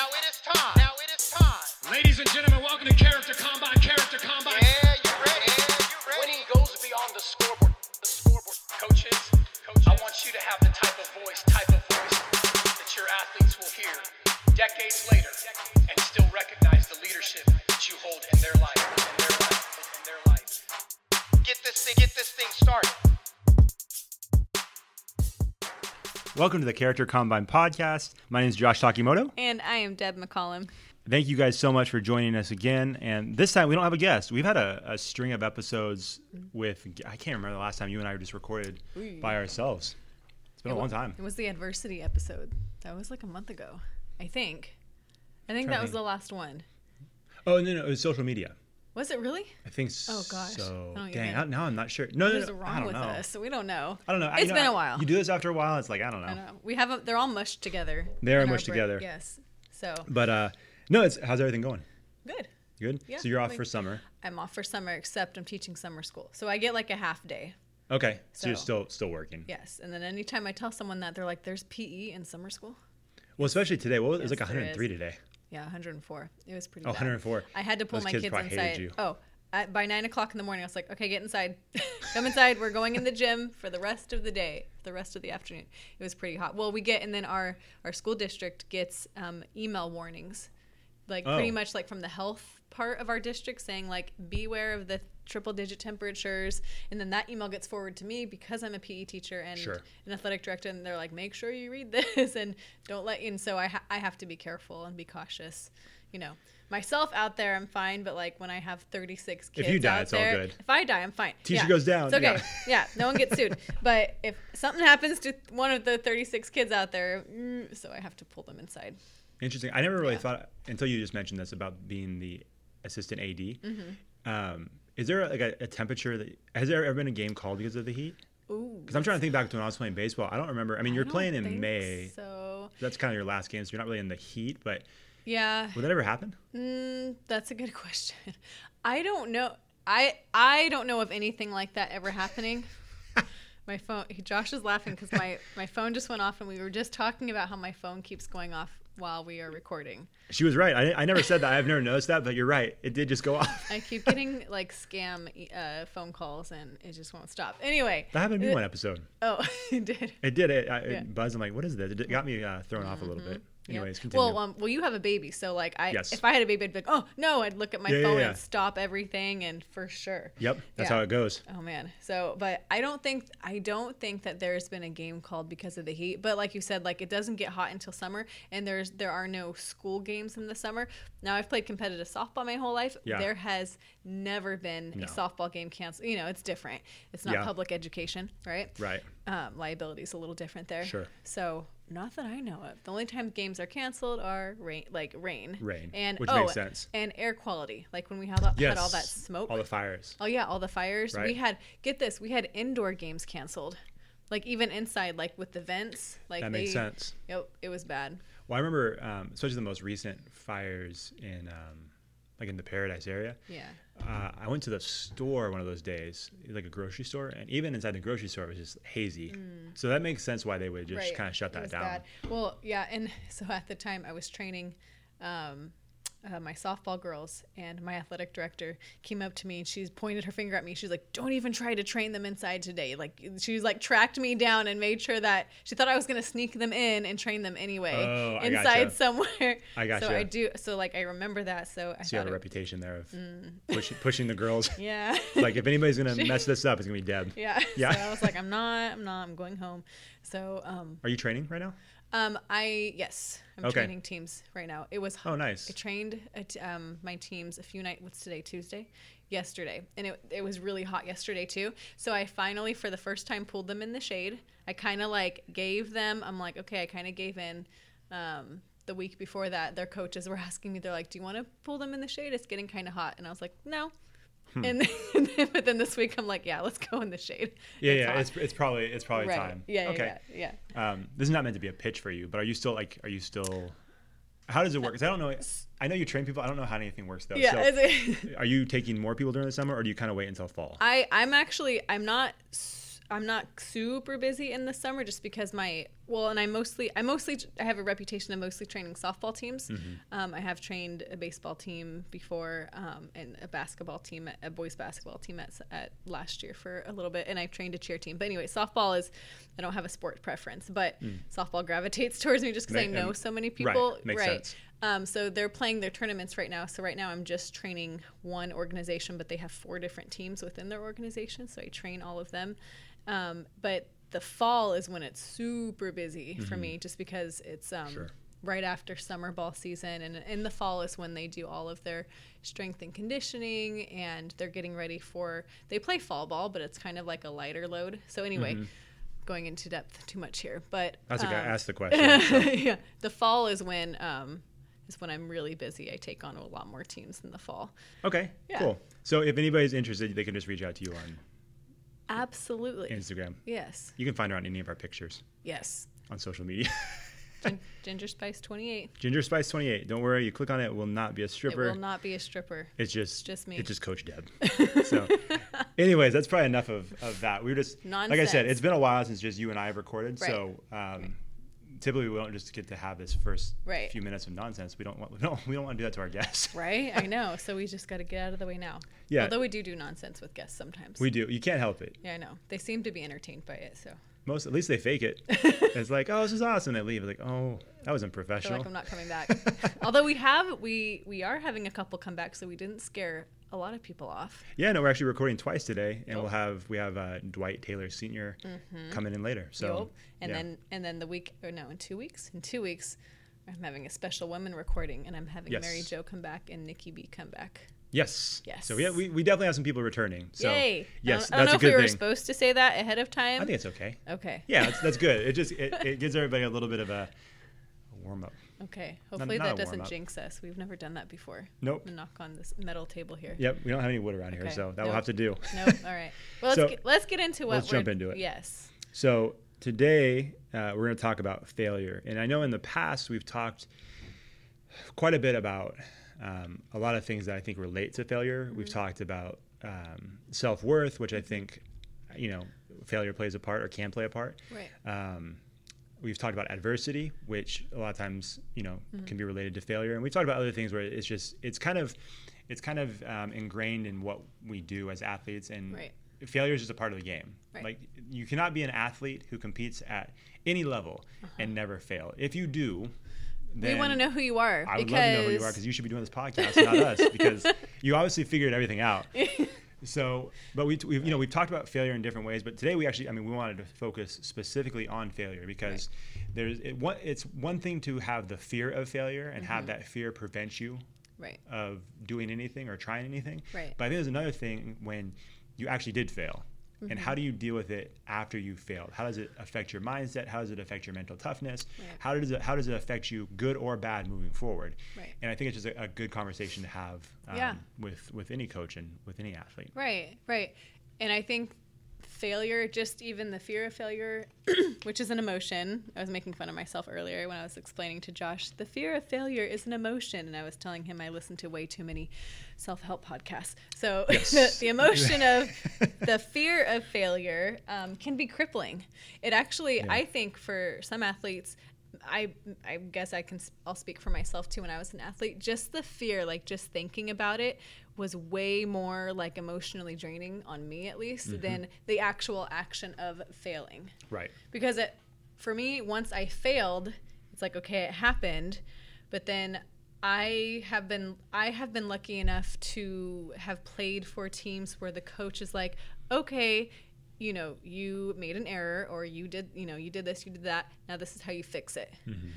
Now it is time. Now it is time. Ladies and gentlemen, welcome to Character Combine. Character Welcome to the Character Combine podcast. My name is Josh Takimoto. And I am Deb McCollum. Thank you guys so much for joining us again. And this time we don't have a guest. We've had a, a string of episodes with, I can't remember the last time you and I were just recorded by ourselves. It's been a long time. It was the adversity episode. That was like a month ago, I think. I think that was think. the last one. Oh, no, no, it was social media. Was it really? I think so. Oh, gosh. so. I Dang, even- I- now I'm not sure. No, What no, no, I wrong don't with know. us? We don't know. I don't know. I- It's you been a while. You do this after a while. It's like I don't know. I know. We have a, they're all mushed together. They are in mushed break. together. Yes. So But uh, no, it's how's everything going? good. Good. Yeah, so you're off like- for summer. I'm off for summer, except I'm teaching summer school, so I get like a half day. Okay. So, you're still still working. Yes, and then anytime I tell someone that, they're like, "There's PE in summer school." Well, especially today. What was it? was like 103 today. Yeah, 104. It was pretty. Oh, bad. 104. I had to pull Those my kids kids, inside. Oh, by nine o'clock in the morning, I was like, "Okay, get inside. Come inside. We're going in the gym for the rest of the day, the rest of the afternoon." It was pretty hot. Well, we get and then our our school district gets um, email warnings, like Oh. pretty much like from the health part of our district saying like beware of the triple digit temperatures and then that email gets forwarded to me because i'm a pe teacher and Sure. an athletic director and they're like make sure you read this and don't let you. and so i, ha- I have to be careful and be cautious you know myself out there i'm fine but like when i have 36 kids If you die, out it's all good. if i die i'm fine Teacher Yeah. goes down, it's okay yeah. yeah no one gets sued but if something happens to one of the 36 kids out there mm, so i have to pull them inside Interesting. I never really Yeah. thought until you just mentioned this about being the assistant AD. Mm-hmm. Um, is there like a, a temperature that has there ever been a game called because of the heat? Ooh, Because I'm trying to think back to when I was playing baseball. I don't remember. I mean, you're don't playing in May. so That's kind of your last game, so you're not really in the heat. But yeah would that ever happen? Mm, that's a good question. I don't know. I I don't know of anything like that ever happening. my phone. Josh is laughing because my my phone just went off, and we were just talking about how my phone keeps going off while we are recording. She was right. I, I never said that. I've never noticed that, but you're right. It did just go off. I keep getting like scam uh, phone calls, and it just won't stop. Anyway, That happened to me uh, one episode. Oh, it did. It did. It, I, Yeah. Mm-hmm. buzzed. I'm like, what is this? It got me uh, thrown off a little bit. Yeah. Continue. Well, um, well, you have a baby, so like I, Yes. if I had a baby, I'd be like, oh no, I'd look at my Yeah, phone yeah. and stop everything, and for sure. yep, that's how it goes. Oh man. So, but I don't think I don't think that there's been a game called because of the heat. But like you said, like it doesn't get hot until summer, and there's there are no school games in the summer. Now I've played competitive softball my whole life. Yeah. There has never been No. a softball game canceled. You know, it's different. It's not public education, right? Right. Um, liability is a little different there. Sure. So not that I know of. The only time games are canceled are rain, like rain, Rain, and which oh, makes sense. and air quality, like when we had, all- Yes. had all that smoke. All the fires. Oh yeah, all the fires. We had get this, we had indoor games canceled. Like even inside, like with the vents, like That they, makes sense. Yep, it was bad. Well, I remember, um, especially the most recent fires in, um, like in the Paradise area. Yeah. Uh, I went to the store one of those days, like a grocery store, and even inside the grocery store it was just hazy. So that makes sense why they would just Mm. Right. kind of shut that down. bad. Well, yeah, and so at the time I was training um, uh, my softball girls, and my athletic director came up to me and she pointed her finger at me. She's like, "Don't even try to train them inside today." Like she was like tracked me down and made sure that she thought I was gonna sneak them in and train them anyway Oh, I inside gotcha. somewhere. I got gotcha. So I do. So like I remember that. So I So you have a it- reputation there of pushing, pushing the girls. yeah. like if anybody's gonna mess this up, it's gonna be Deb. Yeah. Yeah. So I was like, I'm not, I'm not, I'm going home. So, um, Are you training right now? Um, I, yes, I'm Okay. training teams right now. It was, Oh, nice. I trained at, um, my teams a few nights, what's today, Tuesday? Yesterday. And it, it was really hot yesterday too. So I finally, for the first time, pulled them in the shade. I kind of like gave them, I'm like, okay, I kind of gave in. Um, the week before that, their coaches were asking me, they're like, do you want to pull them in the shade? It's getting kind of hot. And I was like, no. Hmm. And then, but then this week I'm like, yeah, let's go in the shade. Yeah, yeah. hot. It's, it's probably it's probably right. time. Yeah, yeah, Okay. yeah, yeah. Um, this is not meant to be a pitch for you, but are you still like? Are you still? How does it work? 'Cause I don't know. I know you train people. I don't know how anything works though. Yeah, So, are you taking more people during the summer, or do you kind of wait until fall? I I'm actually I'm not s- I'm not super busy in the summer just because my well, and I mostly, I mostly, I have a reputation of mostly training softball teams. Mm-hmm. Um, I have trained a baseball team before, um, and a basketball team, at, a boys basketball team at, at last year for a little bit, and I've trained a cheer team. But anyway, softball is, I don't have a sport preference, but softball gravitates towards me just because I Mm. Know um, so many right, people. right. sense. Um, so they're playing their tournaments right now. So right now I'm just training one organization, but they have four different teams within their organization. So I train all of them. Um, but the fall is when it's super busy for me, just because it's um, Mm-hmm. Sure. right after summer ball season, and in the fall is when they do all of their strength and conditioning, and they're getting ready for. They play fall ball, but it's kind of like a lighter load. So anyway. Going into depth too much here, but Mm-hmm. That's okay. I um, asked the question. so- yeah, the fall is when um, is when I'm really busy. I take on a lot more teams in the fall. Okay, Yeah. cool. So if anybody's interested, they can just reach out to you on Absolutely. Instagram. Yes. You can find her on any of our pictures Yes. on social media. Gin- Ginger Spice 28. Ginger Spice 28. Don't worry, you click on it, it will not be a stripper. It will not be a stripper. It's just just me. It's just Coach Deb. so, anyways, that's probably enough of, of that. We were just Nonsense. like I said, it's been a while since just you and I have recorded. Right. So, um, typically we don't just get to have this first Right. few minutes of nonsense. We don't want we don't we don't want to do that to our guests. Right? I know. So we just got to get out of the way now. Yeah. Although we do do nonsense with guests sometimes. We do. You can't help it. yeah, I know. They seem to be entertained by it. So Most at least they fake it. it's like, oh, this is awesome. They leave. It's like, oh, that wasn't professional. like, I'm not coming back. Although we have, we we are having a couple come back, so we didn't scare a lot of people off. Yeah, no, we're actually recording twice today, and Yup. we'll have we have uh, Dwight Taylor Senior coming in later. So, Yup. and yeah. then and then the week or no, in two weeks. In two weeks, I'm having a special women recording, and I'm having Yes. Mary Jo come back and Nikki B come back. yes, Yes. So yeah, we, we definitely have some people returning. So Yay! yes, I don't, I don't know if we were thing. supposed to say that ahead of time. I think it's okay. okay. Yeah, that's, that's good. It just it, it gives everybody a little bit of a, a warm up. Okay. Hopefully not a that doesn't jinx us. We've never done that before. Nope. Knock on this metal table here. Yep, we don't have any wood around here, so that will have to do. Nope. All right. Well, let's get, let's get into what let's we're jump into it. Yes. So today uh, we're going to talk about failure, and I know in the past we've talked quite a bit about um, a lot of things that I think relate to failure. We've talked about um, self worth, which I think you know failure plays a part or can play a part. Right. Um, we've talked about adversity, which a lot of times you know can be related to failure, and we've talked about other things where it's just it's kind of it's kind of um, ingrained in what we do as athletes, and Right. failure is just a part of the game. Right. Like you cannot be an athlete who competes at any level and never fail. If you do, Uh-huh. We want to know who you are I would love to know who you are because you should be doing this podcast, not us, because you obviously figured everything out. So, but we, we've, you know, we've talked about failure in different ways, but today we actually, I mean, we wanted to focus specifically on failure because there's, it, one, it's one thing to have the fear of failure and Mm-hmm. have that fear prevent you right. of doing anything or trying anything. Right. But I think there's another thing when you actually did fail. And Mm-hmm. how do you deal with it after you failed? How does it affect your mindset? How does it affect your mental toughness? Right. How does it how does it affect you, good or bad, moving forward? Right. And I think it's just a, a good conversation to have um, Yeah. with with any coach and with any athlete. Right, right. And I think failure, just even the fear of failure, which is an emotion. I was making fun of myself earlier when I was explaining to Josh the fear of failure is an emotion. And I was telling him I listened to way too many self help podcasts. So the, the emotion of the fear of failure um, can be crippling. It actually, Yeah. I think, for some athletes, I I guess I can I'll speak for myself too when I was an athlete just the fear like just thinking about it was way more like emotionally draining on me at least mm-hmm. than the actual action of failing. Right. because it for me once I failed it's like okay it happened but then I have been I have been lucky enough to have played for teams where the coach is like okay you know you made an error or you did you know you did this you did that. Now this is how you fix it mm-hmm.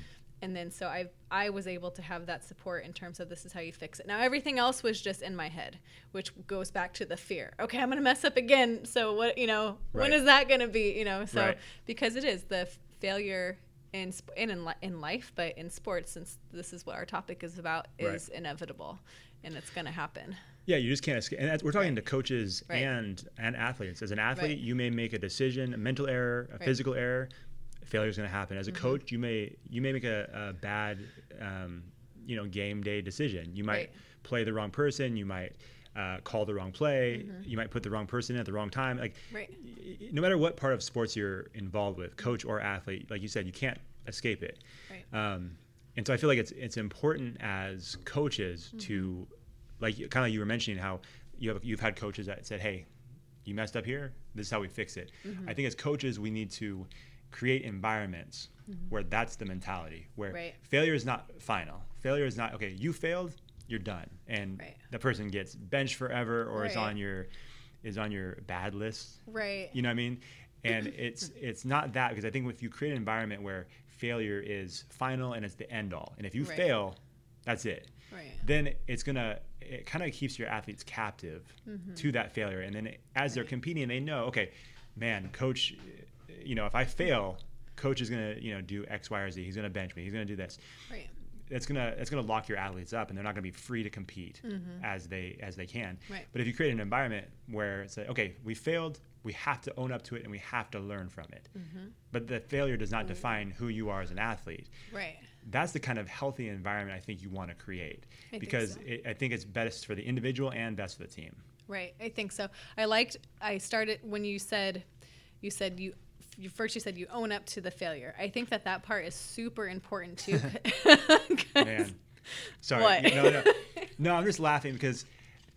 And then so I I was able to have that support in terms of this is how you fix it. Now everything else was just in my head, which goes back to the fear. Okay, I'm gonna mess up again. So what you know when Right. is that gonna be? You know so Right. because it is the f- failure in and in in life, but in sports, since this is what our topic is about, Right. is inevitable, and it's gonna happen. Yeah, you just can't escape. And we're talking to coaches Right. and and athletes. As an athlete, Right. you may make a decision, a mental error, a physical error. Failure is going to happen. As a Mm-hmm. coach, you may you may make a, a bad, um, you know, game day decision. You might Right. play the wrong person. You might uh, call the wrong play. You might put the wrong person in at the wrong time. Like, Right. y- no matter what part of sports you're involved with, coach or athlete, like you said, you can't escape it. Right. Um, and so I feel like it's it's important as coaches Mm-hmm. to, like, kind of like you were mentioning how you have you've had coaches that said, "Hey, you messed up here. This is how we fix it." Mm-hmm. I think as coaches, we need to create environments where that's the mentality, where Mm-hmm. Right. failure is not final. Failure is not okay. You failed, you're done, and Right. the person gets benched forever or is on your is on your bad list. Right. You know what I mean? And it's it's not that because I think if you create an environment where failure is final and it's the end all, and if you Right. fail, that's it. Right. Then it's gonna it kind of keeps your athletes captive Mm-hmm. to that failure, and then as they're competing, they know, okay, man, coach, you know, if I fail, coach is gonna you know do X, Y, or Z. He's gonna bench me. He's gonna do this Right. that's gonna that's gonna lock your athletes up, and they're not gonna be free to compete as they as they can. Mm-hmm. Right. But if you create an environment where it's like, okay, we failed, we have to own up to it, and we have to learn from it. Mm-hmm. But the failure does not define who you are as an athlete. Right. That's the kind of healthy environment I think you want to create think because so. it, I think it's best for the individual and best for the team. Right. I think so. I liked. I started when you said, you said you. You first you said you own up to the failure. I think that that part is super important too. Man, sorry, no, no, no. I'm just laughing because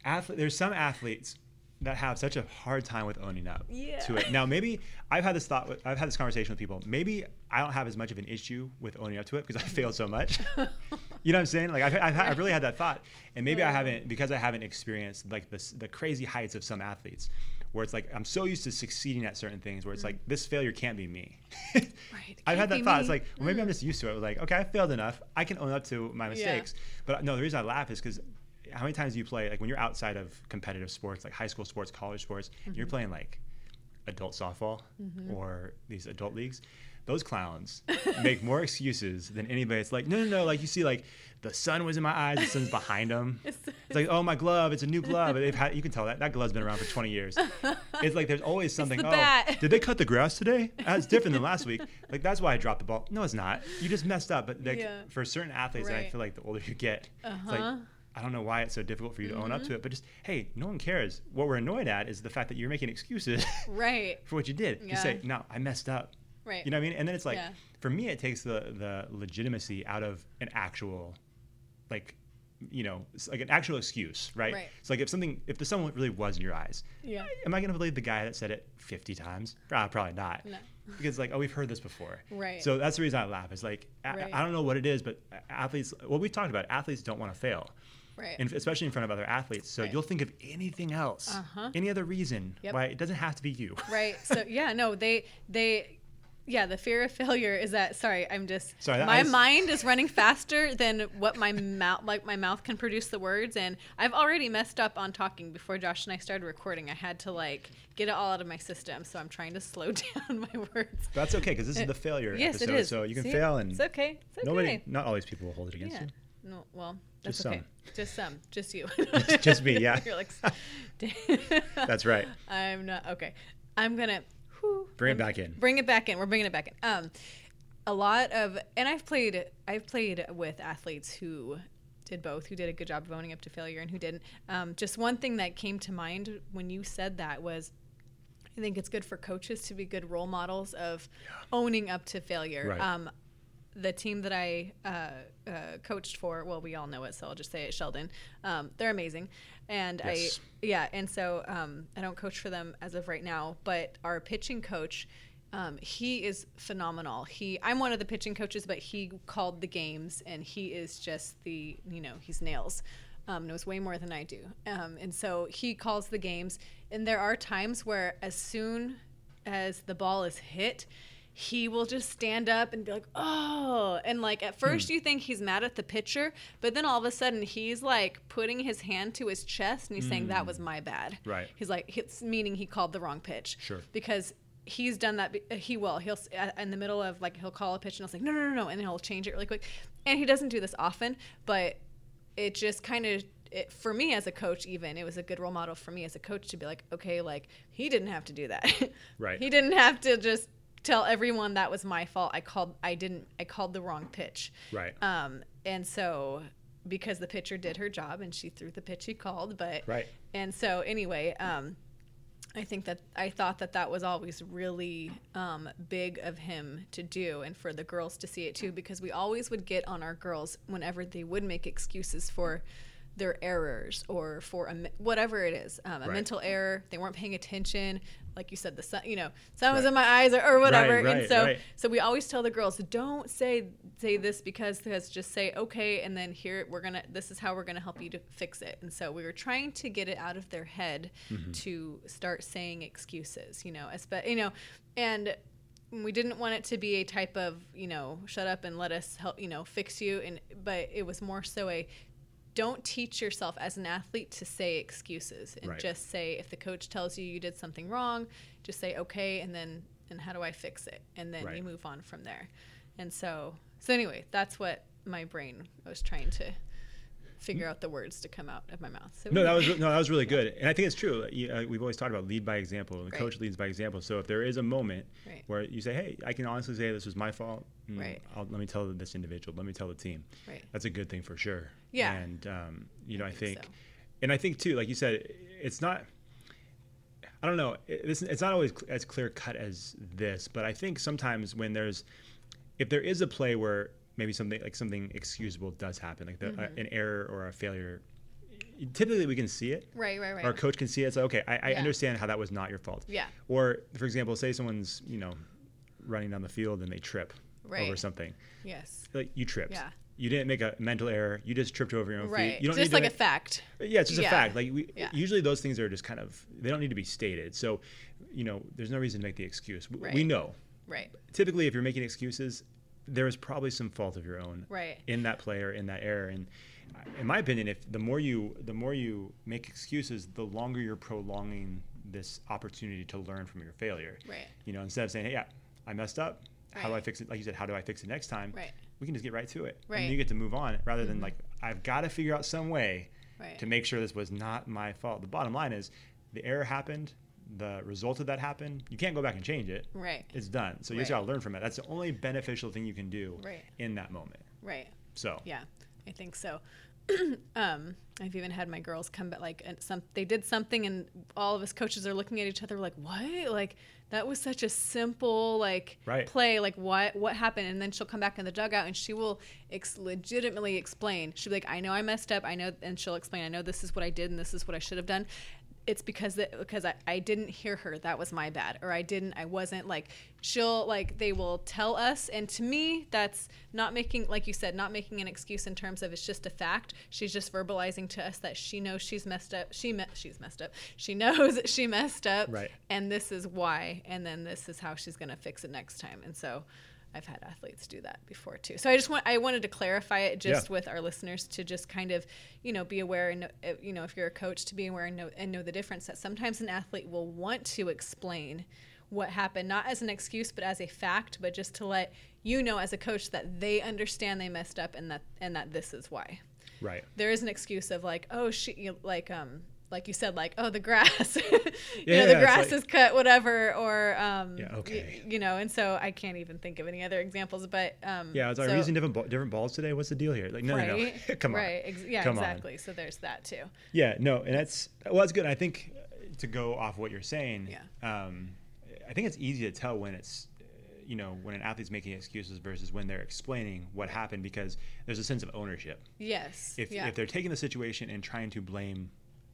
athlete, there's some athletes that have such a hard time with owning up Yeah. to it. Now, maybe I've had this thought. with- I've had this conversation with people. Maybe I don't have as much of an issue with owning up to it because I failed so much. you know what I'm saying? Like I've, I've, I've really had that thought, and maybe I haven't because I haven't experienced like the the crazy heights of some athletes. Where it's like I'm so used to succeeding at certain things, where it's like this failure can't be me. Right, I've had that thought. It's like, well, maybe I'm just used to it. Like, okay, I failed enough. I can own up to my mistakes. Yeah. But uh, no, the reason I laugh is because how many times do you play like when you're outside of competitive sports, like high school sports, college sports, Mm-hmm. you're playing like adult softball or these adult leagues. Those clowns make more excuses than anybody. It's like, no, no, no. Like you see, like the sun was in my eyes, the sun's behind them. It's like, oh, my glove, it's a new glove. They've had, you can tell that that glove's been around for 20 years. It's like there's always something. oh, bat." did they cut the grass today? That's different than last week. Like that's why I dropped the ball. No, it's not. You just messed up. But like Yeah. for certain athletes, and I feel like the older you get, it's Uh-huh. like I don't know why it's so difficult for you to own Mm-hmm. up to it. But just hey, no one cares. What we're annoyed at is the fact that you're making excuses Right. for what you did. You say, no, I messed up. Right. You know what I mean? And then it's like, Yeah. for me, it takes the the legitimacy out of an actual, like, you know, like an actual excuse, right? Right. It's like if something, if the someone really was in your eyes, Yeah. am I going to believe the guy that said it 50 times? Ah, probably not. No. Because like, oh, we've heard this before. Right. So that's the reason I laugh. It's like I, Right. I don't know what it is, but athletes. What we talked about, athletes don't want to fail. Right. And especially in front of other athletes. So Right. you'll think of anything else, Uh-huh. any other reason Yep. why it doesn't have to be you. right. So yeah, no, they they yeah, the fear of failure is that sorry, I'm just Sorry, my I s- mind is running faster than what my mouth like my mouth can produce the words and I've already messed up on talking before Josh and I started recording. I had to like get it all out of my system, so I'm trying to slow down my words. That's okay because this is the failure Yes, episode, it is. so you can See? fail and It's okay. It's okay. nobody, not all these people will hold it against Yeah. you. No, well, that's Just okay. some. Just some. Just you. Just me, yeah. You're like, That's right. I'm not okay. I'm gonna Bring it back in. Bring it back in. We're bringing it back in. Um, a lot of, and I've played. I've played with athletes who did both, who did a good job of owning up to failure, and who didn't. Um, just one thing that came to mind when you said that was. I think it's good for coaches to be good role models of owning up to failure. Right. Um, the team that I uh, uh, coached for, well, we all know it, so I'll just say it, Sheldon. Um, they're amazing, and Yes. I, yeah, and so um, I don't coach for them as of right now, but our pitching coach, um, he is phenomenal. He, I'm one of the pitching coaches, but he called the games, and he is just the, you know, he's nails. Um, knows way more than I do, um, and so he calls the games. And there are times where, as soon as the ball is hit, he will just stand up and be like, "Oh!" And like at first hmm. you think he's mad at the pitcher, but then all of a sudden he's like putting his hand to his chest and he's saying, "That hmm. was my bad." Right. He's like, it's meaning he called the wrong pitch. Sure. Because he's done that. He will. He'll in the middle of like he'll call a pitch and he'll say, "No, no, no, no," and then he'll change it really quick. And he doesn't do this often, but it just kind of it, for me as a coach even it was a good role model for me as a coach to be like okay like he didn't have to do that Right. he didn't have to just tell everyone that was my fault i called i didn't i called the wrong pitch Right. um and so because the pitcher did her job and she threw the pitch he called. But Right. And so anyway, um, I think that I thought that that was always really um, big of him to do, and for the girls to see it too, because we always would get on our girls whenever they would make excuses for their errors or for a, whatever it is, um, a Right. mental error. They weren't paying attention, like you said, the sun, you know, sun was in my eyes or, or whatever. right, and so, right. so we always tell the girls, don't say say this because because just say okay, and then here we're gonna this is how we're gonna help you to fix it. And so we were trying to get it out of their head Mm-hmm. to start saying excuses, you know, espe- you know, and we didn't want it to be a type of you know shut up and let us help you know fix you and but it was more so a don't teach yourself as an athlete to say excuses and Right. just say if the coach tells you you did something wrong just say okay and then and how do i fix it and then Right. you move on from there and so so anyway that's what my brain was trying to figure out the words to come out of my mouth so No, that was no, that was really good, and I think it's true. Uh, We've always talked about lead by example, and the Right. coach leads by example. So if there is a moment Right. where you say, "Hey, I can honestly say this was my fault," mm, Right. I'll, let me tell this individual, let me tell the team. Right. That's a good thing for sure. Yeah. and um, you know, I think think, so. and I think too, like you said, it's not. I don't know. It's, it's not always as clear cut as this, but I think sometimes when there's, if there is a play where maybe something like something excusable does happen, like the, Mm-hmm. uh, an error or a failure, typically we can see it. right right right Our coach can see it. It's like, okay, I, I Yeah. understand how that was not your fault. Yeah. Or, for example, say someone's, you know, running down the field and they trip over something. yes Like you tripped. Yeah. You didn't make a mental error. You just tripped over your own right feet. You don't just need to like a fact yeah, it's just Yeah. a fact. Like we Yeah. usually those things are just kind of they don't need to be stated. So, you know, there's no reason to make the excuse. W- We Right. know. right Typically, if you're making excuses, there is probably some fault of your own Right. in that play or in that error. And in my opinion, if the more you the more you make excuses, the longer you're prolonging this opportunity to learn from your failure. Right. You know, instead of saying, "Hey, yeah, I messed up. How do I fix it?" Like you said, how do I fix it next time? Right. We can just get right to it. And Right. Mm-hmm. you get to move on rather than like I've got to figure out some way Right. to make sure this was not my fault. The bottom line is the error happened, the result of that happened. You can't go back and change it. Right. It's done. So you just Right. got to learn from it. That's the only beneficial thing you can do Right. in that moment. right So Yeah, I think so. um, I've even had my girls come back like and some they did something and all of us coaches are looking at each other like what like that was such a simple like Right. play like what what happened and then she'll come back in the dugout and she will ex- legitimately explain she'll be like I know I messed up I know and she'll explain I know this is what I did and this is what I should have done it's because that because I, I didn't hear her. That was my bad. Or i didn't i wasn't like she'll like they will tell us. And to me that's not making like you said not making an excuse in terms of it's just a fact. She's just verbalizing to us that she knows she's messed up. She me- she's messed up. She knows she messed up. Right. and this is why. And then this is how she's going to fix it next time. And so I've had athletes do that before too. So I just want I wanted to clarify it just Yeah. with our listeners to just kind of, you know, be aware and uh, you know if you're a coach to be aware and know and know the difference that sometimes an athlete will want to explain what happened not as an excuse but as a fact but just to let you know as a coach that they understand they messed up and that and that this is why right. there is an excuse of like oh she you know, like um like you said like oh the grass you Yeah, know the it's grass like- is cut whatever or um Yeah, y- okay. you know and so i can't even think of any other examples but um Yeah, I so- using different ball, different balls today? What's the deal here? Like, no, no, right no. Come on. right ex- yeah Come on. exactly so there's that too Yeah, no, and that's well, that's good. I think uh, to go off what you're saying, Yeah. um, I think it's easy to tell when it's, you know, when an athlete's making excuses versus when they're explaining what happened because there's a sense of ownership. yes If yeah if they're taking the situation and trying to blame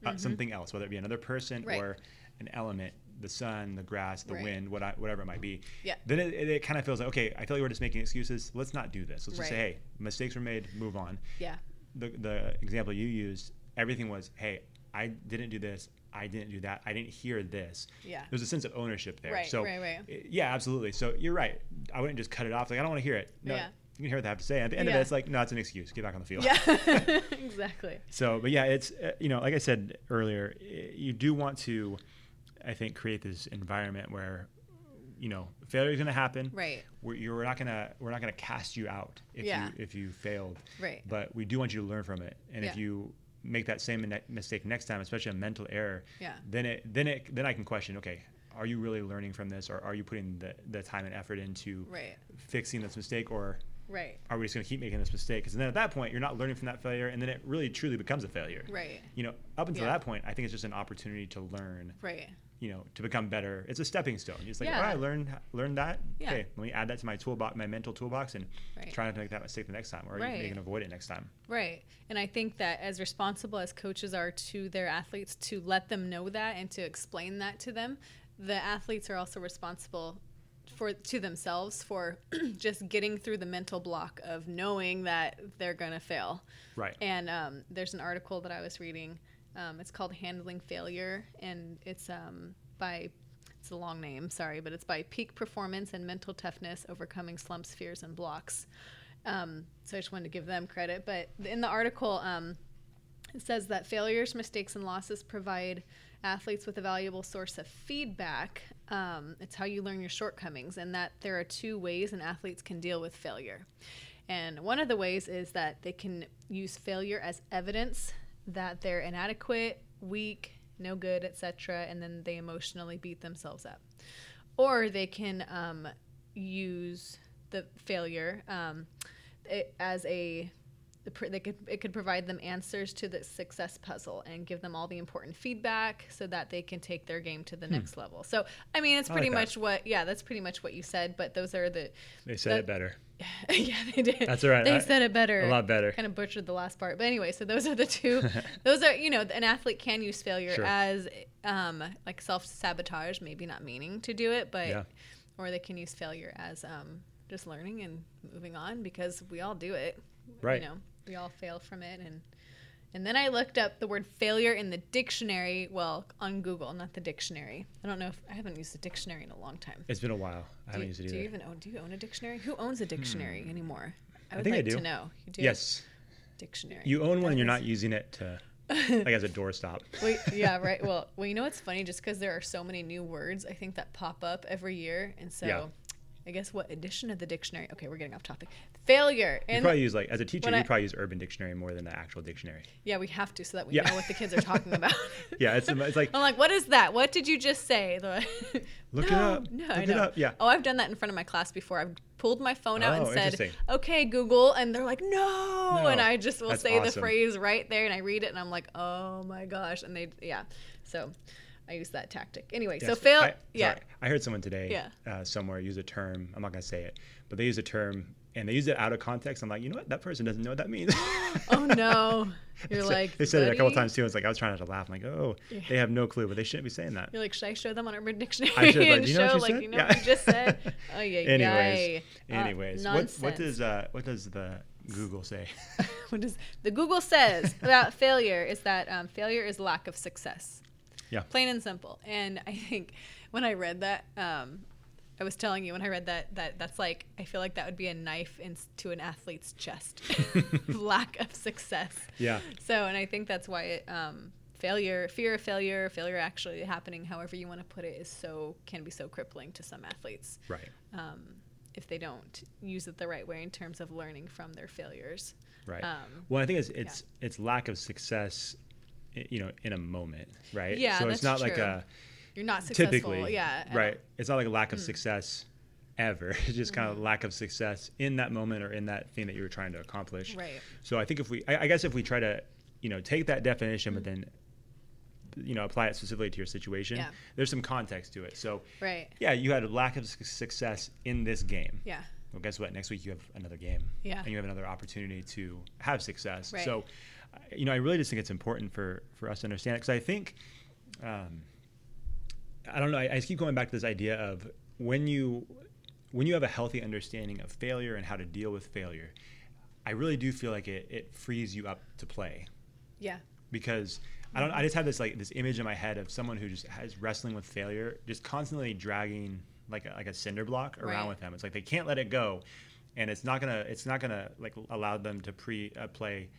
uh, something else, whether it be another person Right. or an element, the sun, the grass, the Right. wind, what I, whatever it might be, Yeah. then it, it, it kind of feels like okay, I feel like we're just making excuses. Let's not do this. Let's just say, hey, mistakes were made, move on yeah the, the example you used, everything was, hey, I didn't do this, I didn't do that, I didn't hear this. Yeah. There's a sense of ownership there. Right, so, right, right. Yeah, absolutely. So you're right. I wouldn't just cut it off. Like, I don't want to hear it. No, Yeah. You can hear what they have to say. At the end of it, it's like, no, it's an excuse. Get back on the field. yeah exactly So, but yeah, it's, uh, you know, like I said earlier, you do want to, I think, create this environment where, you know, failure is going to happen. Right. We're, you're not gonna we're not gonna cast you out if Yeah. you if you failed. Right. But we do want you to learn from it, and if you make that same mistake next time, especially a mental error, Yeah. then it then it then I can question, okay, are you really learning from this, or are you putting the the time and effort into Right. fixing this mistake, or Right. are we just going to keep making this mistake? Because then at that point, you're not learning from that failure, and then it really truly becomes a failure. Right. You know, up until Yeah. that point, I think it's just an opportunity to learn. Right. You know, to become better. It's a stepping stone. It's like, Yeah. all right, I learned learned that. Yeah. Okay, let me add that to my toolbox, my mental toolbox, and Right. try not to make that mistake the next time, or Right. you can avoid it next time. Right. And I think that as responsible as coaches are to their athletes to let them know that and to explain that to them, the athletes are also responsible for to themselves for just getting through the mental block of knowing that they're going to fail. Right. And um, there's an article that I was reading. Um, it's called Handling Failure, and it's um, by it's a long name, sorry, but it's by Peak Performance and Mental Toughness: Overcoming Slumps, Fears, and Blocks. Um, so I just wanted to give them credit. But in the article, um, it says that failures, mistakes, and losses provide athletes with a valuable source of feedback. Um, it's how you learn your shortcomings, and that there are two ways an athletes can deal with failure. And one of the ways is that they can use failure as evidence that they're inadequate, weak, no good, etc., and then they emotionally beat themselves up. Or they can um, use the failure um, as a they could it could provide them answers to the success puzzle and give them all the important feedback so that they can take their game to the next level. So I mean, it's Hmm. I like pretty that. much what yeah, that's pretty much what you said. But those are the They said that- it better. yeah, they did. That's all right. They I- said it better. a lot better. Kind of butchered the last part, but anyway. So those are the two. those are you know an athlete can use failure Sure. as um, like self sabotage, maybe not meaning to do it, but Yeah. or they can use failure as um, just learning and moving on because we all do it. Right. You know, we all fail from it and. And then I looked up the word failure in the dictionary, well, on Google, not the dictionary. I don't know if I haven't used a dictionary in a long time. It's been a while. I Do haven't you, used it do you even own? Do you own a dictionary? Who owns a dictionary hmm. anymore? I would think I like do. to know. You do. yes. Dictionary. You own one and you're not using it to like as a doorstop. Wait, yeah, right. Well, well, you know what's funny? Just because there are so many new words, I think that pop up every year, and so Yeah. I guess what edition of the dictionary? Okay, we're getting off topic. Failure. You probably use like as a teacher, you I- probably use Urban Dictionary more than the actual dictionary. yeah, we have to so that we Yeah. know what the kids are talking about. Yeah, it's it's like I'm like, what is that? What did you just say? The- Look it up. No, Look I it know. up. Yeah. Oh, I've done that in front of my class before. I've pulled my phone out Oh, and said, "Okay, Google," and they're like, "No,", No. and I just will say the phrase right there, and I read it, and I'm like, "Oh my gosh!" And they, yeah. So, I use that tactic. Anyway, so fail. I, yeah. sorry. I heard someone today Yeah. uh, somewhere use a term. I'm not gonna say it, but they use a term and they use it out of context. I'm like, you know what? That person doesn't know what that means. Oh no. You're So- like. they said it a couple times too. It's like I was trying not to laugh. I'm like, oh, they have no clue, but they shouldn't be saying that. You're like, should I show them on Urban Dictionary I should, like, you know what show you like said?" you know Yeah. what you just said? Oh yeah. Anyways, Uh, anyways, what what does uh, what does the Google say? what does the Google says about failure is that um, failure is lack of success. Yeah. Plain and simple. And I think when I read that, um, I was telling you when I read that that that's like I feel like that would be a knife into an athlete's chest. lack of success. Yeah. So, and I think that's why it, um, failure, fear of failure, failure actually happening, however you want to put it, is so can be so crippling to some athletes Right. um, if they don't use it the right way in terms of learning from their failures. Right. Um, well, I think it's it's it's lack of success, you know, in a moment, right? Yeah, So it's not like a You're not successful. typically, yeah. right. It's not like a lack of success ever. It's just kind of Mm-hmm. lack of success in that moment or in that thing that you were trying to accomplish. Right. So I think if we, I, I guess if we try to, you know, take that definition, but then, you know, apply it specifically to your situation, Mm-hmm. Yeah. there's some context to it. So Right. yeah, you had a lack of su- success in this game. Yeah. Well, guess what? Next week you have another game. Yeah. And you have another opportunity to have success. Right. So, uh, you know, I really just think it's important for for us to understand it because I think, um, I don't know. I, I just keep going back to this idea of when you when you have a healthy understanding of failure and how to deal with failure. I really do feel like it, it frees you up to play Yeah. because I don't. I just have this like this image in my head of someone who just has wrestling with failure, just constantly dragging like a, like a cinder block around Right. with them. It's like they can't let it go, and it's not gonna it's not gonna like allow them to pre uh, play.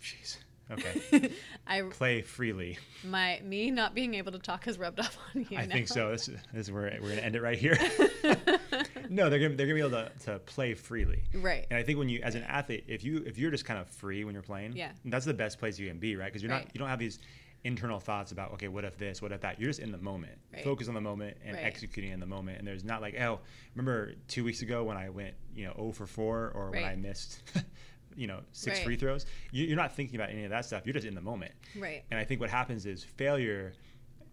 Jeez. Okay. I play freely. my me not being able to talk has rubbed off on you. I now. think so. This, this is where we're gonna end it right here. no, they're gonna they're gonna be able to, to play freely. Right. And I think when you, as an athlete, if you if you're just kind of free when you're playing, Yeah. that's the best place you can be, right? Because you're not you don't have these internal thoughts about okay, what if this, what if that. You're just in the moment, Right. focus on the moment and Right. executing in the moment. And there's not like oh, remember two weeks ago when I went you know 0 for 4 or when I missed. You know, six Right. free throws. You, you're not thinking about any of that stuff. You're just in the moment. Right. And I think what happens is failure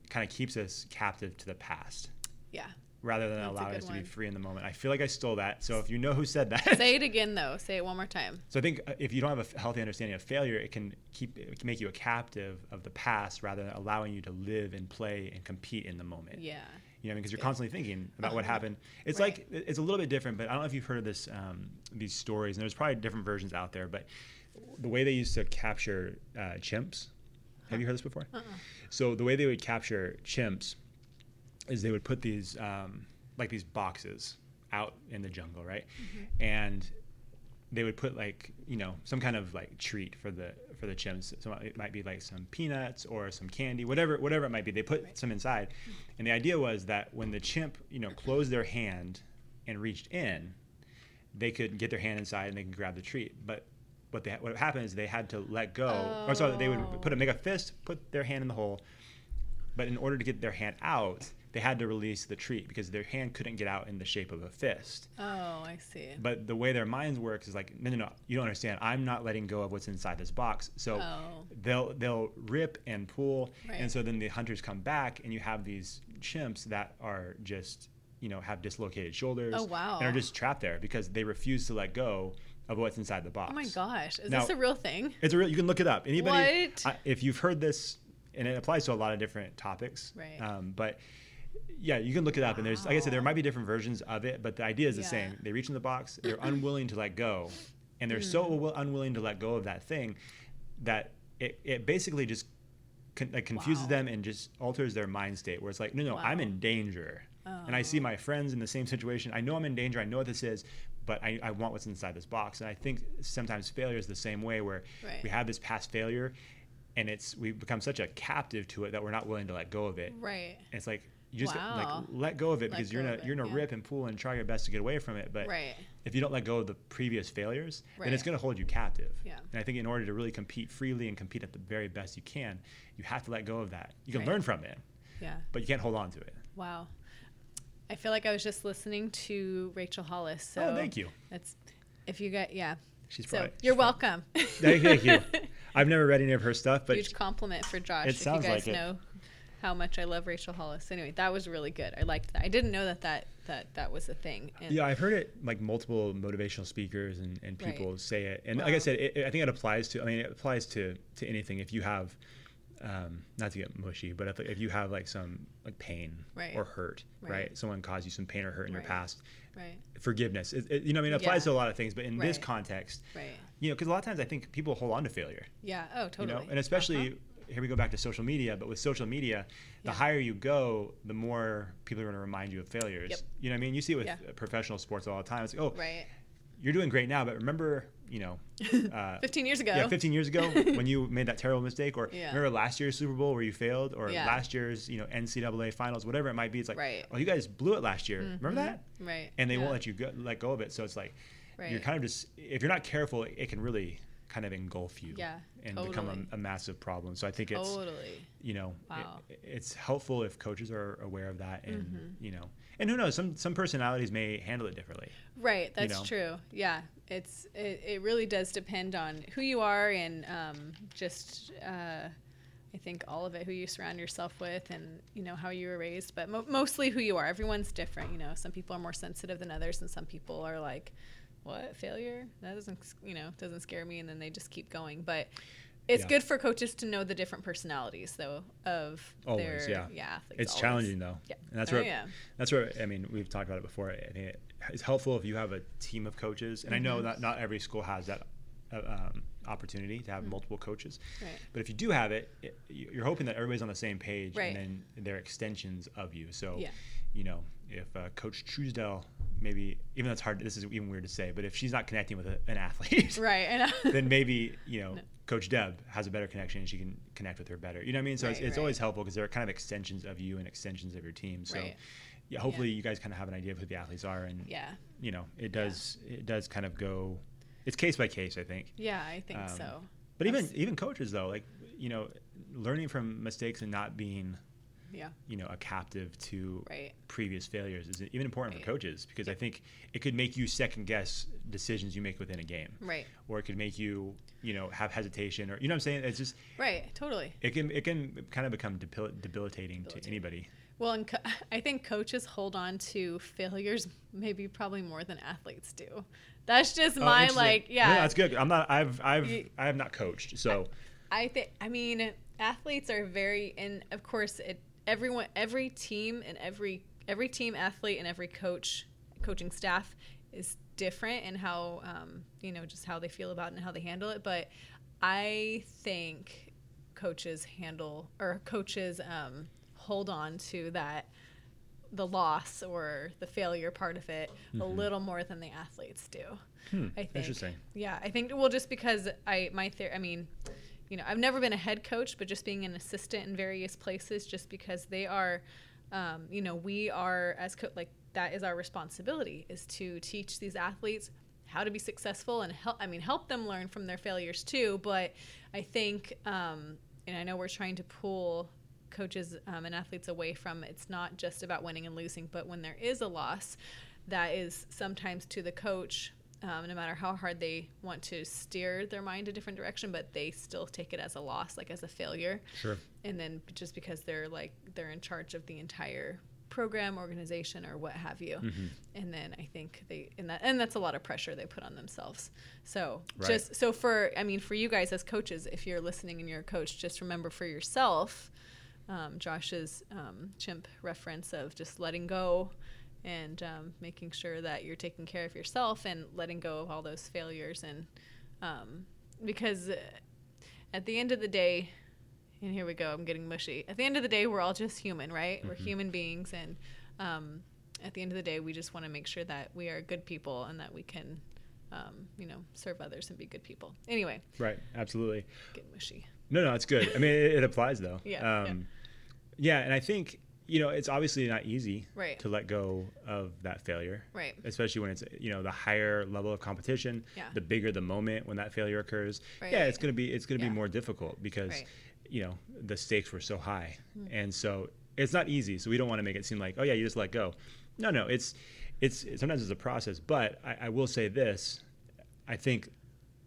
kind of keeps us captive to the past Yeah. rather than That's allowing us to be free in the moment. I feel like I stole that. So if you know who said that, Say it again though. Say it one more time. so I think uh, if you don't have a healthy understanding of failure, it can keep it can make you a captive of the past rather than allowing you to live and play and compete in the moment. Yeah. You know, because you're Yeah. constantly thinking about what Uh-huh. happened. It's Right. like it's a little bit different, but I don't know if you've heard of this um, these stories, and there's probably different versions out there. But the way they used to capture uh, chimps, have you heard this before? Uh-uh. So the way they would capture chimps is they would put these um, like these boxes out in the jungle, right? Mm-hmm. And they would put like you know some kind of like treat for the for the chimps. So it might be like some peanuts or some candy, whatever whatever it might be. They put some inside, and the idea was that when the chimp you know closed their hand and reached in, they could get their hand inside and they could grab the treat. But what they what happened is they had to let go. Or sorry, they would Oh. put a make a fist, put their hand in the hole, but in order to get their hand out, they had to release the treat because their hand couldn't get out in the shape of a fist. Oh, I see. But the way their minds work is like, no, no, no, you don't understand. I'm not letting go of what's inside this box. So Oh. they'll they'll rip and pull, Right. and so then the hunters come back, and you have these chimps that are just you know have dislocated shoulders. Oh, wow. And are just trapped there because they refuse to let go of what's inside the box. Oh my gosh. Is Now- this a real thing? It's a real. You can look it up. Anybody? I, if you've heard this, and it applies to a lot of different topics. Right. Um, but yeah, you can look it up, and there's like I said, there might be different versions of it, but the idea is the Yeah. same. They reach in the box, they're unwilling to let go, and they're so Hmm. unwilling to let go of that thing that it, it basically just con- like confuses Wow. them and just alters their mind state. Where it's like, no, no, I'm in danger, and I see my friends in the same situation. I know I'm in danger. I know what this is. But I, I want what's inside this box, and I think sometimes failure is the same way, where Right. we have this past failure, and it's we become such a captive to it that we're not willing to let go of it. Right. And it's like you just Wow. like let go of it Let because you're gonna it, you're gonna yeah. rip and pull and try your best to get away from it. But Right. if you don't let go of the previous failures, then it's gonna hold you captive. Yeah. And I think in order to really compete freely and compete at the very best you can, you have to let go of that. You can Right. learn from it, Yeah. but you can't hold on to it. Wow. I feel like I was just listening to Rachel Hollis. So oh, thank you. That's if you get yeah. She's So probably you're she's welcome. Thank, thank you. I've never read any of her stuff, but Huge compliment for Josh. It if you sounds guys like it. How much I love Rachel Hollis. Anyway, that was really good. I liked that. I didn't know that that that, that was a thing. And Yeah, I've heard it like multiple motivational speakers and, and Right. people say it, and like I said, it, it- I think it applies to. I mean, it applies to to anything. If you have, um, not to get mushy, but if, if you have like some like pain Right. or hurt, right. Right. Someone caused you some pain or hurt in your past. Right. Forgiveness, it, it- you know, I mean, it applies Yeah. to a lot of things, but in this context, Right. you know, because a lot of times I think people hold on to failure, Yeah. Oh, totally. you know, and especially. Uh-huh. Here we go back to social media, but with social media, the Yeah. higher you go, the more people are going to remind you of failures. Yep. You know what I mean? You see it with Yeah. professional sports all the time. It's like, oh, Right. you're doing great now, but remember, you know, uh, 15 years ago. yeah, 15 years ago when you made that terrible mistake, or Yeah. remember last year's Super Bowl where you failed, or last year's, you know, NCAA finals, whatever it might be. It's like, Right. oh, you guys blew it last year. Remember that? Right. And they won't let you go, let go of it. So it's like, you're kind of just, if you're not careful, it, it can really kind of engulf you Yeah, and become a, a massive problem. So I think it's, Totally. you know, Wow. it, it's helpful if coaches are aware of that and, Mm-hmm. you know, and who knows, some, some personalities may handle it differently. Right, that's know? true. Yeah, it's it, it really does depend on who you are and um, just uh, I think all of it, who you surround yourself with, and you know how you were raised, but mo- mostly who you are. Everyone's different. You know, some people are more sensitive than others, and some people are like, "What failure? That doesn't you know doesn't scare me," and then they just keep going. But it's Yeah. good for coaches to know the different personalities, though, of Always, their yeah. athletes. It's always. challenging though, Yeah. and that's Oh, where yeah. that's where I mean we've talked about it before. I think it, it's helpful if you have a team of coaches, and I know Mm-hmm. that not every school has that uh, um, opportunity to have multiple coaches. Right. But if you do have it, it, you're hoping that everybody's on the same page, Right. and then they're extensions of you. So, Yeah. you know, if uh, Coach Truesdell maybe even though it's hard. This is even weird to say, but if she's not connecting with a, an athlete, Right, and then maybe you know Coach Deb has a better connection and she can connect with her better. You know what I mean? So it's, Right, it's right. always helpful because they're kind of extensions of you and extensions of your team. So Right. yeah, hopefully you guys kind of have an idea of who the athletes are, and yeah, you know it does it does kind of go. It's case by case, I think. yeah, I think Um, so. But even even coaches though, like you know, learning from mistakes and not being, Yeah. you know, a captive to Right. previous failures is even important Right. for coaches because I think it could make you second guess decisions you make within a game, Right. or it could make you, you know, have hesitation, or you know what I'm saying. It's just Right. Totally. it can it can kind of become debil- debilitating to anybody. Well, and co- I think coaches hold on to failures maybe probably more than athletes do. That's just Oh, my like, yeah. No, that's good. I'm not. I've I've You- I have not coached, so I think I mean athletes are very and of course it everyone every team and every every team athlete and every coach coaching staff is different in how um, you know just how they feel about it and how they handle it but I think coaches handle or coaches um, hold on to that the loss or the failure part of it a little more than the athletes do. I think. interesting. Yeah, I think well, just because I my theory. I mean, you know, I've never been a head coach, but just being an assistant in various places, just because they are, um, you know, we are as co- like that is our responsibility is to teach these athletes how to be successful and help. I mean, help them learn from their failures too. But I think, um, and I know we're trying to pull coaches um, and athletes away from it's not just about winning and losing, but when there is a loss, that is sometimes to the coach um, no matter how hard they want to steer their mind a different direction, but they still take it as a loss, like as a failure. Sure. And then just because they're like they're in charge of the entire program, organization, or what have you, Mm-hmm. and then I think they and that and that's a lot of pressure they put on themselves. So Right. just so for I mean for you guys as coaches, if you're listening and you're a coach, just remember for yourself. Um, Josh's um, chimp reference of just letting go and um, making sure that you're taking care of yourself and letting go of all those failures and um, because uh, at the end of the day and here we go i'm getting mushy at the end of the day we're all just human right we're human beings and um, at the end of the day we just want to make sure that we are good people and that we can um, you know serve others and be good people anyway Right. Absolutely. get mushy No, no, it's good. I mean, it, it applies though. Yeah, yeah. Um, yeah, and I think you know it's obviously not easy Right. to let go of that failure. Right. Especially when it's you know the higher level of competition, Yeah. the bigger the moment when that failure occurs. Right. Yeah, it's gonna be it's gonna Yeah. be more difficult because Right. you know the stakes were so high, Hmm. and so it's not easy. So we don't want to make it seem like oh yeah you just let go. No, no, it's it's sometimes it's a process. But I, I will say this, I think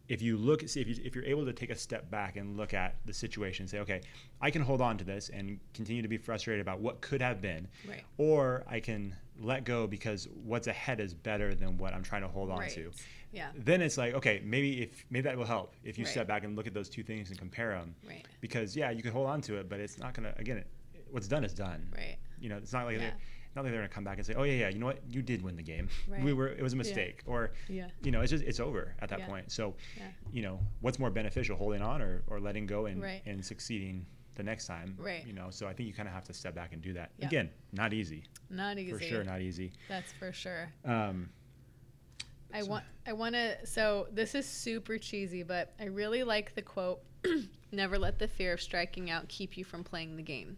if you look see if, you, if you're able to take a step back and look at the situation and say okay i can hold on to this and continue to be frustrated about what could have been Right. or i can let go because what's ahead is better than what i'm trying to hold on right to yeah then it's like okay maybe if maybe that will help if you Right. step back and look at those two things and compare them Right. because yeah you can hold on to it but it's not gonna again it, what's done is done right you know it's not like Yeah. Not like they're gonna come back and say oh yeah yeah you know what you did win the game Right. we were it was a mistake or Yeah. you know it's just it's over at that Yeah. point so Yeah. you know what's more beneficial holding on or, or letting go and, Right. and succeeding the next time Right. you know so i think you kind of have to step back and do that Yeah. again not easy not easy for sure not easy that's for sure um, I want I want to so this is super cheesy, but I really like the quote never let the fear of striking out keep you from playing the game.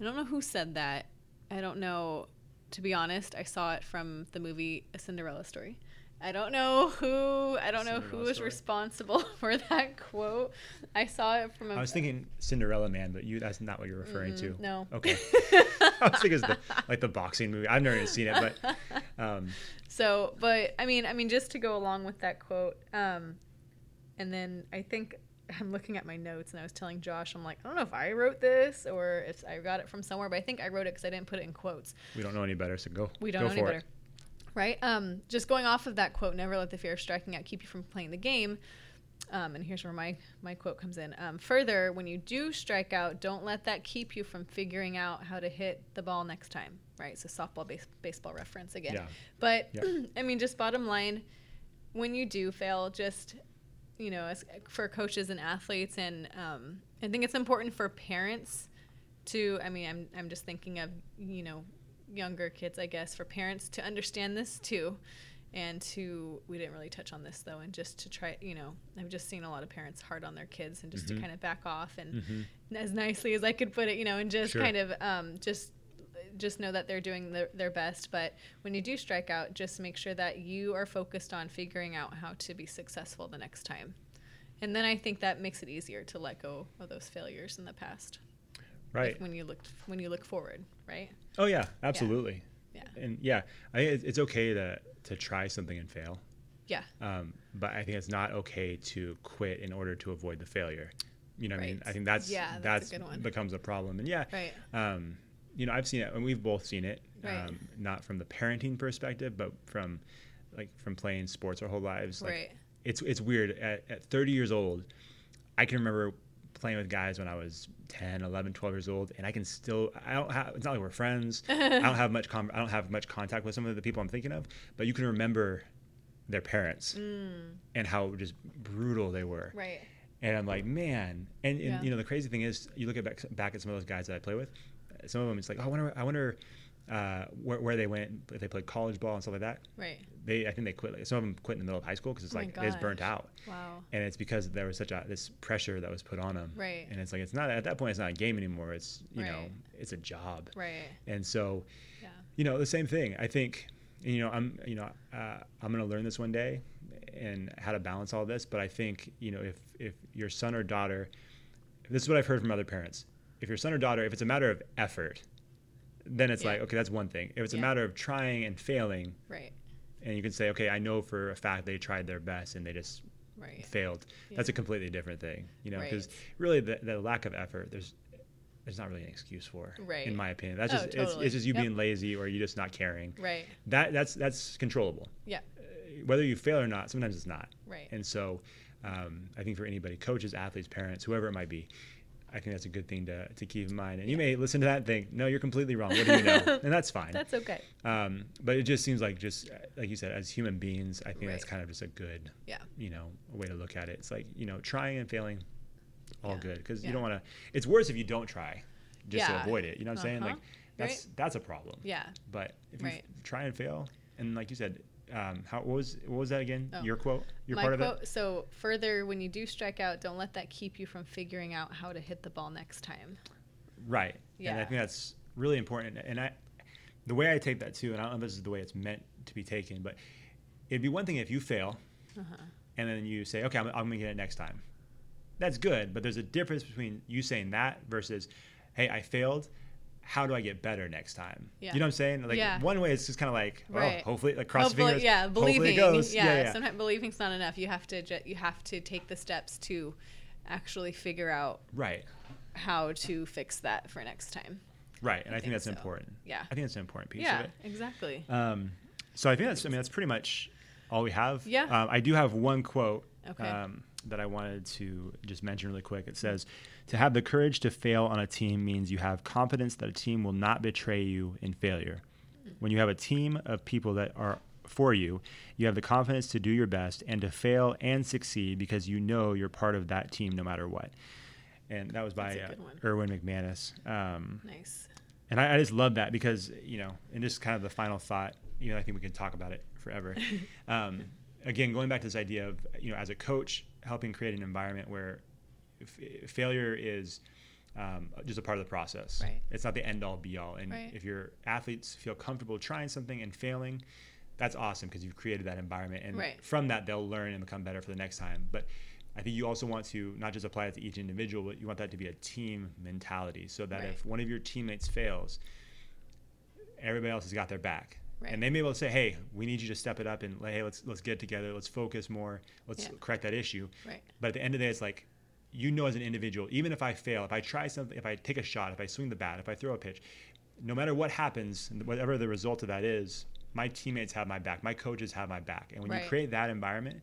I don't know who said that. I don't know to be honest, I saw it from the movie A Cinderella Story. I don't know who I don't know who Cinderella was Story. responsible for that quote. I saw it from a i was thinking cinderella man but you that's not what you're referring to Mm, no. okay i was thinking the, like the boxing movie i've never even seen it but um, So, but I mean, I mean, just to go along with that quote, um, and then I think I'm looking at my notes, and I was telling Josh, I'm like, I don't know if I wrote this or if I got it from somewhere, but I think I wrote it because I didn't put it in quotes. we don't know any better so go We don't go know any better, it. right? Um, just going off of that quote, never let the fear of striking out keep you from playing the game. Um, and here's where my, my quote comes in. Um, further, when you do strike out, don't let that keep you from figuring out how to hit the ball next time, right? So softball, base, baseball reference again. Yeah. But Yeah. I mean, just bottom line, when you do fail, just you know, as, for coaches and athletes, and um, I think it's important for parents to. I mean, I'm I'm just thinking of you know younger kids, I guess, for parents to understand this too, and to we didn't really touch on this though, and just to try, you know, I've just seen a lot of parents hard on their kids, and just Mm-hmm. to kind of back off and as nicely as I could put it, you know, and just Sure. kind of um, just just know that they're doing their, their best. But when you do strike out, just make sure that you are focused on figuring out how to be successful the next time. And then I think that makes it easier to let go of those failures in the past. Right. When you look when you look forward, right? Oh yeah, absolutely. Yeah. And yeah, I think it's- okay to to try something and fail. Yeah. Um, but I think it's not okay to quit in order to avoid the failure. You know what I mean? Right. I think that's Yeah, that's a that's, good one. becomes a problem. And yeah, Right. um, you know, I've seen it, and we've both seen it. Right. Um, not from the parenting perspective, but from like from playing sports our whole lives. Like, Right. It's it's weird. At, at 30 years old, I can remember playing with guys when I was 10, 11, 12 years old, and I can still. I don't have. It's not like we're friends. I don't have much. Com- I don't have much contact with some of the people I'm thinking of, but you can remember their parents and how just brutal they were. Mm. Right. And I'm like, man. And, and Yeah. you know, the crazy thing is, you look at back, back at some of those guys that I play with. Some of them, it's like, oh, I wonder, I wonder uh, where, where they went if they played college ball and stuff like that. Right. They, I think they quit. Like, some of them quit in the middle of high school because it's Oh like just burnt out. Wow. And it's because there was such a this pressure that was put on them. Right. And it's like it's not at that point. It's not a game anymore. It's you know, it's a job. Right. And so, Yeah. you know, the same thing. I think, you know, I'm, you know, uh, I'm going to learn this one day, and how to balance all this. But I think, you know, if if your son or daughter, this is what I've heard from other parents. If your son or daughter, if it's a matter of effort, then it's Yeah. like okay, that's one thing. If it's a matter of trying and failing, Right. and you can say, okay, I know for a fact they tried their best and they just Right. failed. That's a completely different thing, you know, because Right. really the, the lack of effort, there's there's not really an excuse for, Right. in my opinion. That's Oh, just it's, totally. it's just you Yep. being lazy or you just not caring. Right. That that's that's controllable. Yeah. Whether you fail or not, sometimes it's not. Right. And so, um, I think for anybody, coaches, athletes, parents, whoever it might be, I think that's a good thing to, to keep in mind. And you may listen to that and think, no, you're completely wrong. What do you know? and that's fine. That's okay. Um, but it just seems like just like you said, as human beings, I think that's kind of just a good, Yeah. you know, way to look at it. It's like you know, trying and failing, all Yeah. good because Yeah. you don't want to. It's worse if you don't try, just to avoid it. You know what I'm saying? Like Uh-huh. that's that's a problem. Yeah. But if you Right. try and fail, and like you said, um, how what was what was that again? Oh. Your quote. Your My part of quote. it. So further, when you do strike out, don't let that keep you from figuring out how to hit the ball next time. Right. Yeah. And I think that's really important. And I, the way I take that too, and I don't know if this is the way it's meant to be taken, but it'd be one thing if you fail, Uh-huh. and then you say, okay, I'm, I'm gonna get it next time. That's good, but there's a difference between you saying that versus, hey, I failed. How do I get better next time? Yeah. You know what I'm saying? Like Yeah. one way it's just kind of like, well, Right. hopefully, like cross Hopefully- fingers. yeah, hopefully believing. Yeah, yeah, yeah. sometimes believing's not enough. You have to ju- you have to take the steps to actually figure out Right. how to fix that for next time. Right. And I, think, think that's so. important. Yeah. I think that's an important piece yeah, of it. exactly. Um, so I think that's. I mean, that's pretty much all we have. Yeah. Um, I do have one quote. Okay. Um, that I wanted to just mention really quick. It says, "To have the courage to fail on a team means you have confidence that a team will not betray you in failure. When you have a team of people that are for you, you have the confidence to do your best and to fail and succeed because you know you're part of that team no matter what." And that was by uh. Erwin McManus. Um, nice. and I, I just love that because you know, and this is kind of the final thought. You know, I think we can talk about it forever. um, again, going back to this idea of you know, as a coach, helping create an environment where f- failure is um, just a part of the process. Right. It's not the end all be all. And Right. if your athletes feel comfortable trying something and failing, that's awesome because you've created that environment, and Right. from that they'll learn and become better for the next time. But I think you also want to not just apply it to each individual, but you want that to be a team mentality, so that if one of your teammates fails, everybody else has got their back. Right. And they may be able to say, "Hey, we need you to step it up and like, hey, let's let's get together. Let's focus more. Let's Yeah. correct that issue." Right. But at the end of the day, it's like, you know, as an individual, even if I fail, if I try something, if I take a shot, if I swing the bat, if I throw a pitch, no matter what happens, whatever the result of that is, my teammates have my back. My coaches have my back. And when Right. you create that environment,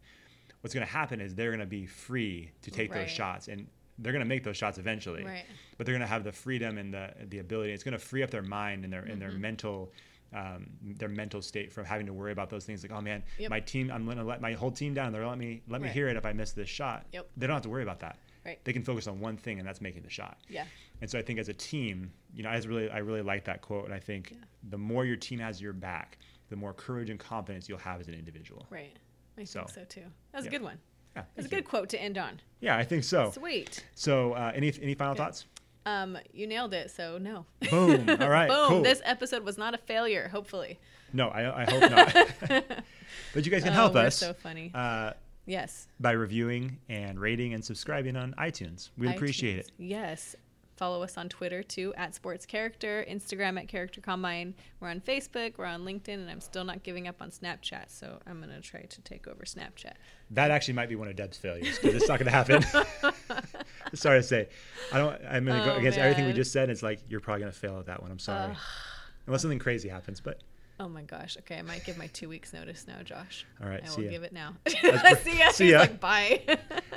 what's going to happen is they're going to be free to take Right. those shots, and they're going to make those shots eventually. Right. But they're going to have the freedom and the the ability. It's going to free up their mind and their and Mm-hmm. their mental. Um, their mental state from having to worry about those things like oh man Yep. my team i'm going to let my whole team down they're let me let me Right. hear it if i miss this shot Yep. they don't have to worry about that Right. they can focus on one thing and that's making the shot Yeah. and so i think as a team you know i really i really like that quote and i think Yeah. the more your team has your back the more courage and confidence you'll have as an individual Right. I So, think so too. That was yeah. a good one. yeah, That's a you. good quote to end on. yeah i think so Sweet. so uh, any any final thoughts Um, you nailed it. So no. boom all right Boom. cool This episode was not a failure. Hopefully. no I, I hope not but you guys can Oh, help us so funny. uh, Yes. by reviewing and rating and subscribing on iTunes. We appreciate it. Yes. Follow us on Twitter too at Sports Character, Instagram at Character Combine. We're on Facebook, we're on LinkedIn, and I'm still not giving up on Snapchat. So I'm gonna try to take over Snapchat. That actually might be one of Deb's failures because it's not going to happen. sorry to say, I don't. I'm going to go Oh, against everything we just said. It's like you're probably going to fail at that one. I'm sorry, unless something crazy happens. But Oh my gosh. Okay, I might give my two weeks notice now, Josh. All right, I will ya. give it now. See ya. see ya. like bye.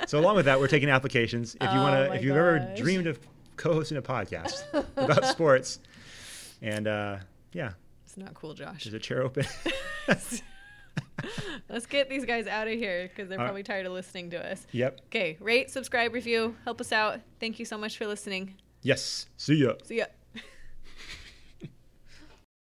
so along with that, we're taking applications. If you Oh want to, my if you've ever dreamed of co-hosting a podcast about sports, and uh, yeah, it's not cool, Josh. there's a chair open. Let's get these guys out of here because they're right. probably tired of listening to us. yep. Okay, rate, subscribe, review, help us out. Thank you so much for listening. Yes. See ya. See ya.